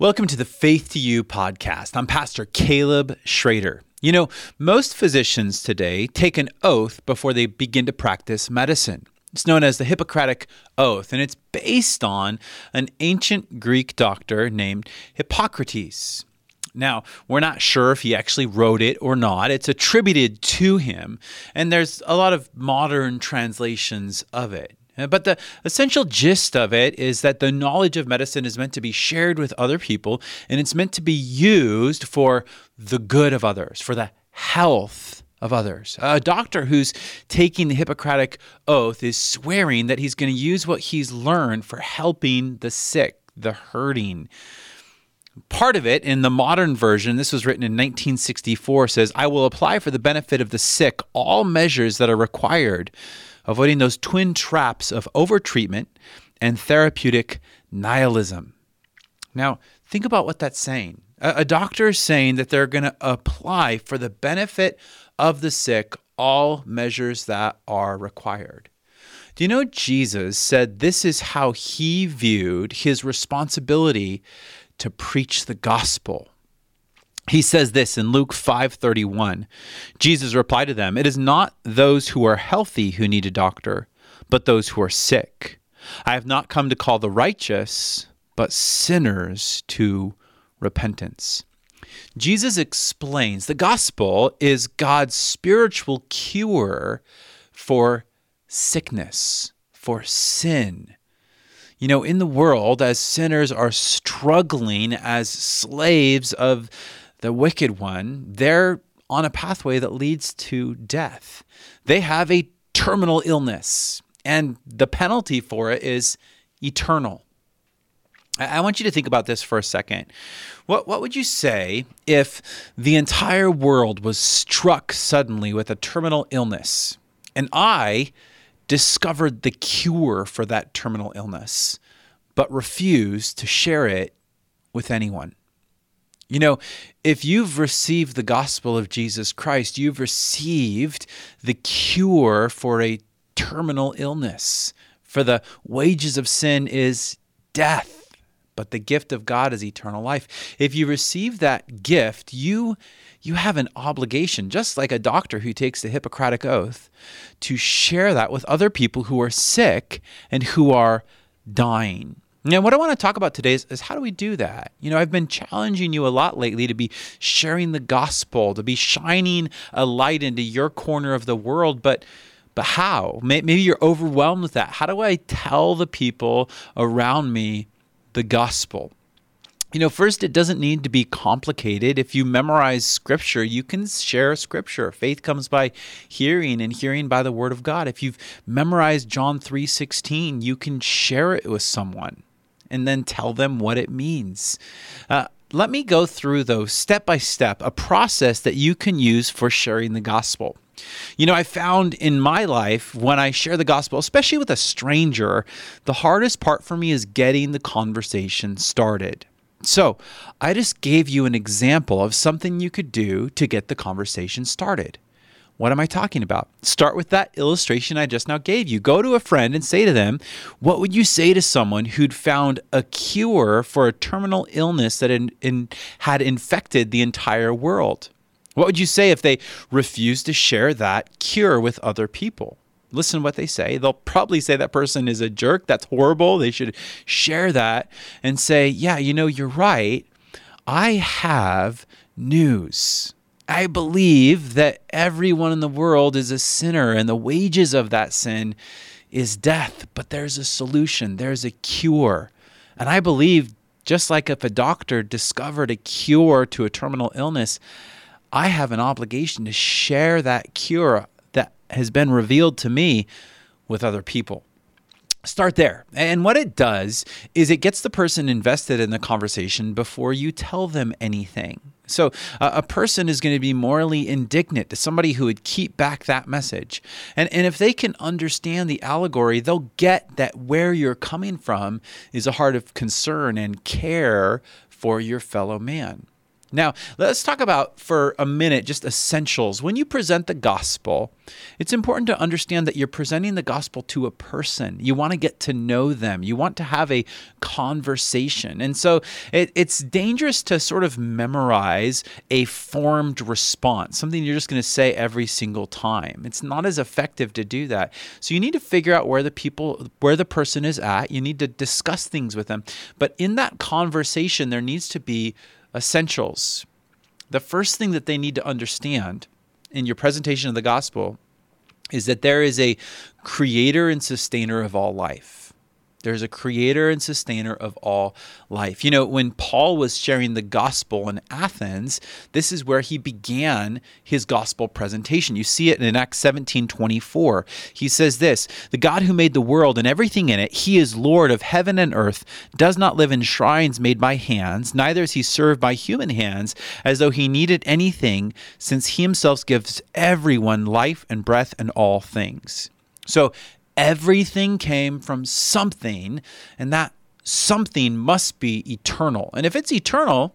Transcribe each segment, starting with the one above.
Welcome to the Faith to You podcast. I'm Pastor Caleb Schrader. You know, most physicians today take an oath before they begin to practice medicine. It's known as the Hippocratic Oath, and it's based on an ancient Greek doctor named Hippocrates. Now, we're not sure if he actually wrote it or not. It's attributed to him, and there's a lot of modern translations of it. Uh, but the essential gist of it is that the knowledge of medicine is meant to be shared with other people and it's meant to be used for the good of others, for the health of others. A doctor who's taking the Hippocratic oath is swearing that he's going to use what he's learned for helping the sick, the hurting. Part of it in the modern version, this was written in 1964, says, I will apply for the benefit of the sick all measures that are required avoiding those twin traps of overtreatment and therapeutic nihilism. Now, think about what that's saying. A, a doctor is saying that they're going to apply for the benefit of the sick all measures that are required. Do you know Jesus said this is how he viewed his responsibility to preach the gospel? He says this in Luke 5:31. Jesus replied to them, "It is not those who are healthy who need a doctor, but those who are sick. I have not come to call the righteous, but sinners to repentance." Jesus explains the gospel is God's spiritual cure for sickness, for sin. You know, in the world, as sinners are struggling as slaves of the wicked one, they're on a pathway that leads to death. They have a terminal illness, and the penalty for it is eternal. I want you to think about this for a second. What, what would you say if the entire world was struck suddenly with a terminal illness and I discovered the cure for that terminal illness, but refused to share it with anyone? You know, if you've received the gospel of Jesus Christ, you've received the cure for a terminal illness. For the wages of sin is death, but the gift of God is eternal life. If you receive that gift, you you have an obligation, just like a doctor who takes the Hippocratic oath, to share that with other people who are sick and who are dying. Now, what I want to talk about today is, is, how do we do that? You know, I've been challenging you a lot lately to be sharing the gospel, to be shining a light into your corner of the world, but but how? Maybe you're overwhelmed with that. How do I tell the people around me the gospel? You know, first, it doesn't need to be complicated. If you memorize scripture, you can share scripture. Faith comes by hearing and hearing by the word of God. If you've memorized John 3:16, you can share it with someone and then tell them what it means. Uh, let me go through, though, step by step, a process that you can use for sharing the gospel. You know, I found in my life when I share the gospel, especially with a stranger, the hardest part for me is getting the conversation started. So, I just gave you an example of something you could do to get the conversation started. What am I talking about? Start with that illustration I just now gave you. Go to a friend and say to them, What would you say to someone who'd found a cure for a terminal illness that in, in, had infected the entire world? What would you say if they refused to share that cure with other people? Listen to what they say. They'll probably say that person is a jerk. That's horrible. They should share that and say, Yeah, you know, you're right. I have news. I believe that everyone in the world is a sinner and the wages of that sin is death, but there's a solution, there's a cure. And I believe just like if a doctor discovered a cure to a terminal illness, I have an obligation to share that cure that has been revealed to me with other people. Start there. And what it does is it gets the person invested in the conversation before you tell them anything. So uh, a person is going to be morally indignant to somebody who would keep back that message. And, and if they can understand the allegory, they'll get that where you're coming from is a heart of concern and care for your fellow man. Now, let's talk about for a minute just essentials. When you present the gospel, it's important to understand that you're presenting the gospel to a person. You want to get to know them, you want to have a conversation. And so it, it's dangerous to sort of memorize a formed response, something you're just going to say every single time. It's not as effective to do that. So you need to figure out where the people, where the person is at. You need to discuss things with them. But in that conversation, there needs to be essentials. The first thing that they need to understand in your presentation of the gospel is that there is a creator and sustainer of all life. There's a creator and sustainer of all life. You know, when Paul was sharing the gospel in Athens, this is where he began his gospel presentation. You see it in Acts 17 24. He says this The God who made the world and everything in it, he is Lord of heaven and earth, does not live in shrines made by hands, neither is he served by human hands as though he needed anything, since he himself gives everyone life and breath and all things. So Everything came from something, and that something must be eternal. And if it's eternal,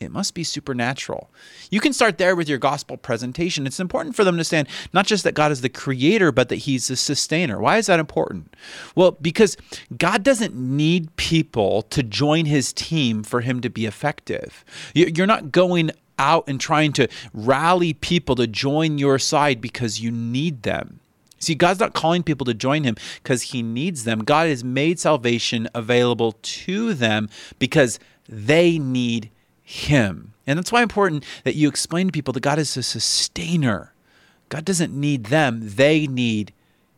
it must be supernatural. You can start there with your gospel presentation. It's important for them to understand not just that God is the creator, but that He's the sustainer. Why is that important? Well, because God doesn't need people to join His team for Him to be effective. You're not going out and trying to rally people to join your side because you need them. See, God's not calling people to join him because he needs them. God has made salvation available to them because they need him. And that's why important that you explain to people that God is a sustainer. God doesn't need them, they need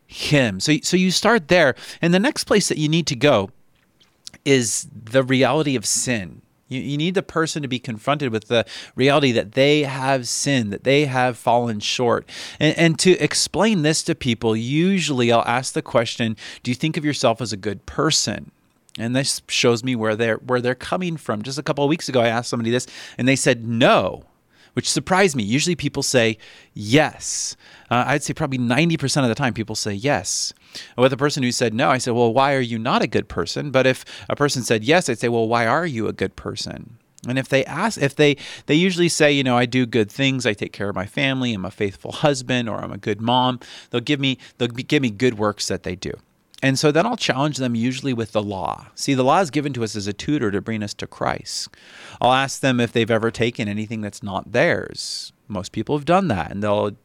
him. So, so you start there. And the next place that you need to go is the reality of sin. You, you need the person to be confronted with the reality that they have sinned, that they have fallen short. And, and to explain this to people, usually I'll ask the question Do you think of yourself as a good person? and this shows me where they're where they're coming from. Just a couple of weeks ago, I asked somebody this, and they said no which surprised me. Usually people say yes. Uh, I'd say probably 90% of the time people say yes. With a person who said no, I said, well, why are you not a good person? But if a person said yes, I'd say, well, why are you a good person? And if they ask, if they they usually say, you know, I do good things, I take care of my family, I'm a faithful husband, or I'm a good mom. They'll give me they'll give me good works that they do. And so then I'll challenge them usually with the law. See, the law is given to us as a tutor to bring us to Christ. I'll ask them if they've ever taken anything that's not theirs. Most people have done that. And they'll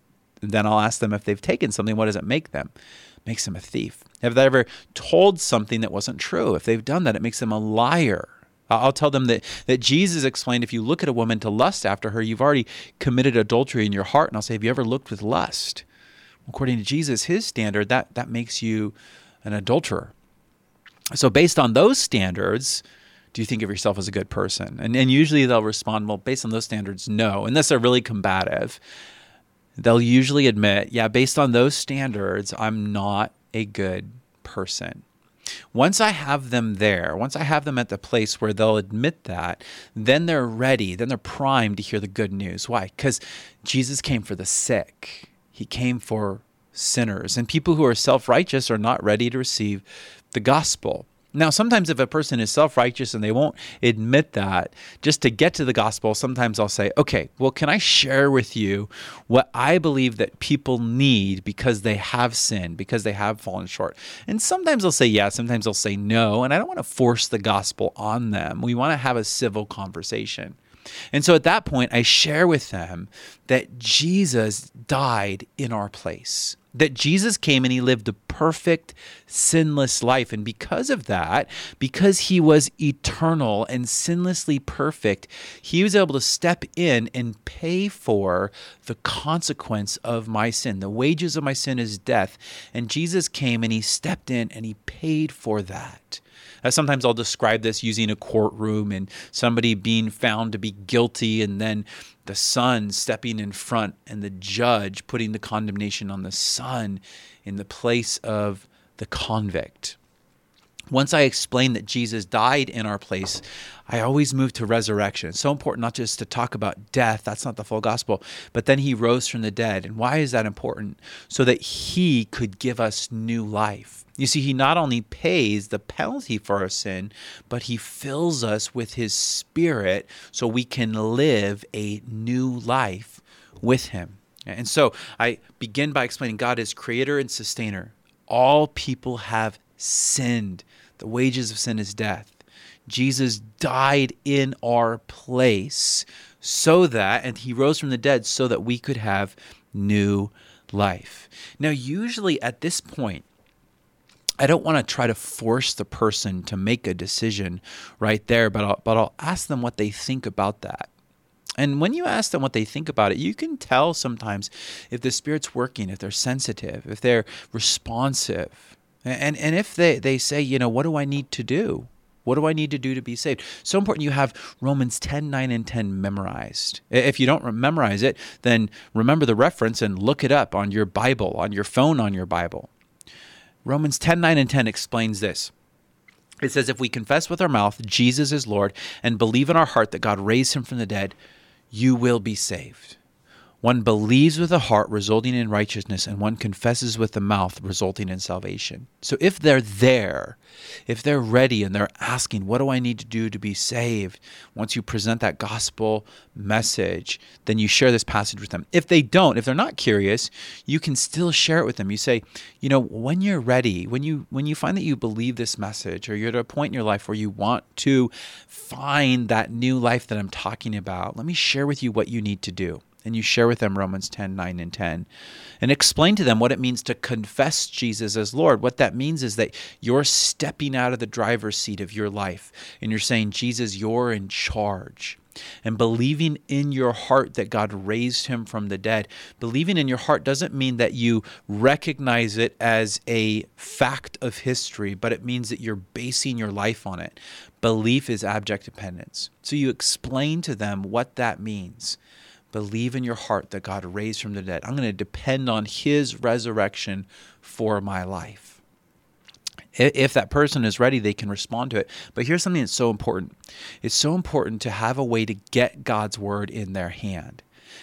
then I'll ask them if they've taken something, what does it make them? It makes them a thief. Have they ever told something that wasn't true? If they've done that, it makes them a liar. I'll tell them that, that Jesus explained if you look at a woman to lust after her, you've already committed adultery in your heart. And I'll say, Have you ever looked with lust? According to Jesus, his standard, that, that makes you an adulterer. So, based on those standards, do you think of yourself as a good person? And, and usually they'll respond, well, based on those standards, no, unless they're really combative. They'll usually admit, yeah, based on those standards, I'm not a good person. Once I have them there, once I have them at the place where they'll admit that, then they're ready, then they're primed to hear the good news. Why? Because Jesus came for the sick, He came for sinners. And people who are self righteous are not ready to receive the gospel. Now, sometimes if a person is self righteous and they won't admit that, just to get to the gospel, sometimes I'll say, okay, well, can I share with you what I believe that people need because they have sinned, because they have fallen short? And sometimes they'll say yes, sometimes they'll say no. And I don't want to force the gospel on them. We want to have a civil conversation. And so at that point, I share with them that Jesus died in our place that Jesus came and he lived a perfect, sinless life. And because of that, because he was eternal and sinlessly perfect, he was able to step in and pay for the consequence of my sin. The wages of my sin is death. And Jesus came and he stepped in and he paid for that. Uh, sometimes I'll describe this using a courtroom and somebody being found to be guilty and then the son stepping in front and the judge putting the condemnation on the son in the place of the convict. once I explain that Jesus died in our place, I always move to resurrection. It's so important not just to talk about death, that's not the full gospel, but then he rose from the dead. And why is that important? So that he could give us new life. You see, he not only pays the penalty for our sin, but he fills us with his spirit so we can live a new life with him. And so I begin by explaining God is creator and sustainer. All people have sinned. The wages of sin is death. Jesus died in our place so that, and he rose from the dead so that we could have new life. Now, usually at this point, I don't want to try to force the person to make a decision right there, but I'll, but I'll ask them what they think about that. And when you ask them what they think about it, you can tell sometimes if the Spirit's working, if they're sensitive, if they're responsive. And, and if they, they say, you know, what do I need to do? What do I need to do to be saved? So important you have Romans 10, 9, and 10 memorized. If you don't memorize it, then remember the reference and look it up on your Bible, on your phone, on your Bible. Romans 10, 9, and 10 explains this. It says, If we confess with our mouth Jesus is Lord and believe in our heart that God raised him from the dead, you will be saved. One believes with the heart, resulting in righteousness, and one confesses with the mouth, resulting in salvation. So if they're there, if they're ready and they're asking, What do I need to do to be saved? Once you present that gospel message, then you share this passage with them. If they don't, if they're not curious, you can still share it with them. You say, You know, when you're ready, when you when you find that you believe this message, or you're at a point in your life where you want to find that new life that I'm talking about, let me share with you what you need to do and you share with them Romans 10 9 and 10 and explain to them what it means to confess Jesus as Lord. What that means is that you're stepping out of the driver's seat of your life and you're saying, Jesus, you're in charge. And believing in your heart that God raised him from the dead. Believing in your heart doesn't mean that you recognize it as a fact of history, but it means that you're basing your life on it. Belief is abject dependence. So you explain to them what that means believe in your heart that God raised from the dead. I'm going to depend on his resurrection for my life. If that person is ready, they can respond to it. But here's something that's so important it's so important to have a way to get God's word in their hand.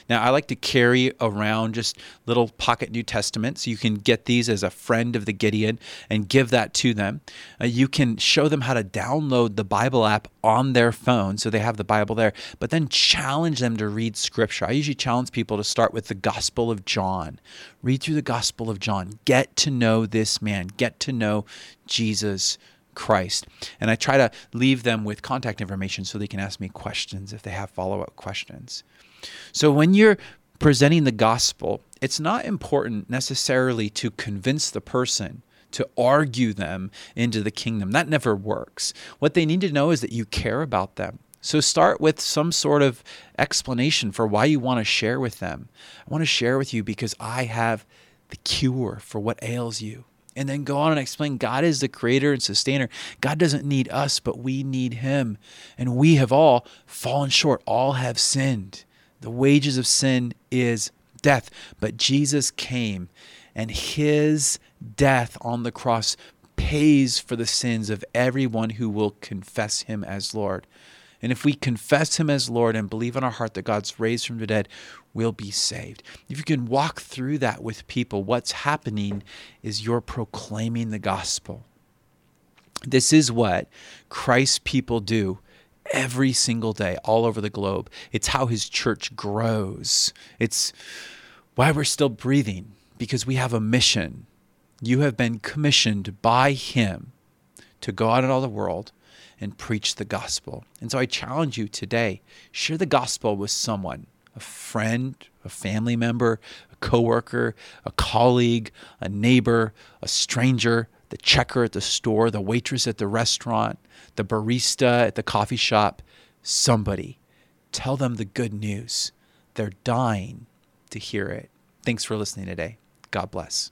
Now, I like to carry around just little pocket New Testaments. You can get these as a friend of the Gideon and give that to them. Uh, you can show them how to download the Bible app on their phone so they have the Bible there, but then challenge them to read Scripture. I usually challenge people to start with the Gospel of John. Read through the Gospel of John. Get to know this man, get to know Jesus Christ. And I try to leave them with contact information so they can ask me questions if they have follow up questions. So when you're presenting the gospel, it's not important necessarily to convince the person to argue them into the kingdom. That never works. What they need to know is that you care about them. So start with some sort of explanation for why you want to share with them. I want to share with you because I have the cure for what ails you and then go on and explain God is the creator and sustainer. God doesn't need us, but we need him. And we have all fallen short, all have sinned. The wages of sin is death, but Jesus came and his death on the cross pays for the sins of everyone who will confess him as Lord. And if we confess him as Lord and believe in our heart that God's raised from the dead, we'll be saved. If you can walk through that with people, what's happening is you're proclaiming the gospel. This is what Christ's people do every single day all over the globe. It's how his church grows. It's why we're still breathing because we have a mission. You have been commissioned by him to go out in all the world and preach the gospel. And so I challenge you today share the gospel with someone a friend, a family member, a coworker, a colleague, a neighbor, a stranger, the checker at the store, the waitress at the restaurant, the barista at the coffee shop, somebody. Tell them the good news. They're dying to hear it. Thanks for listening today. God bless.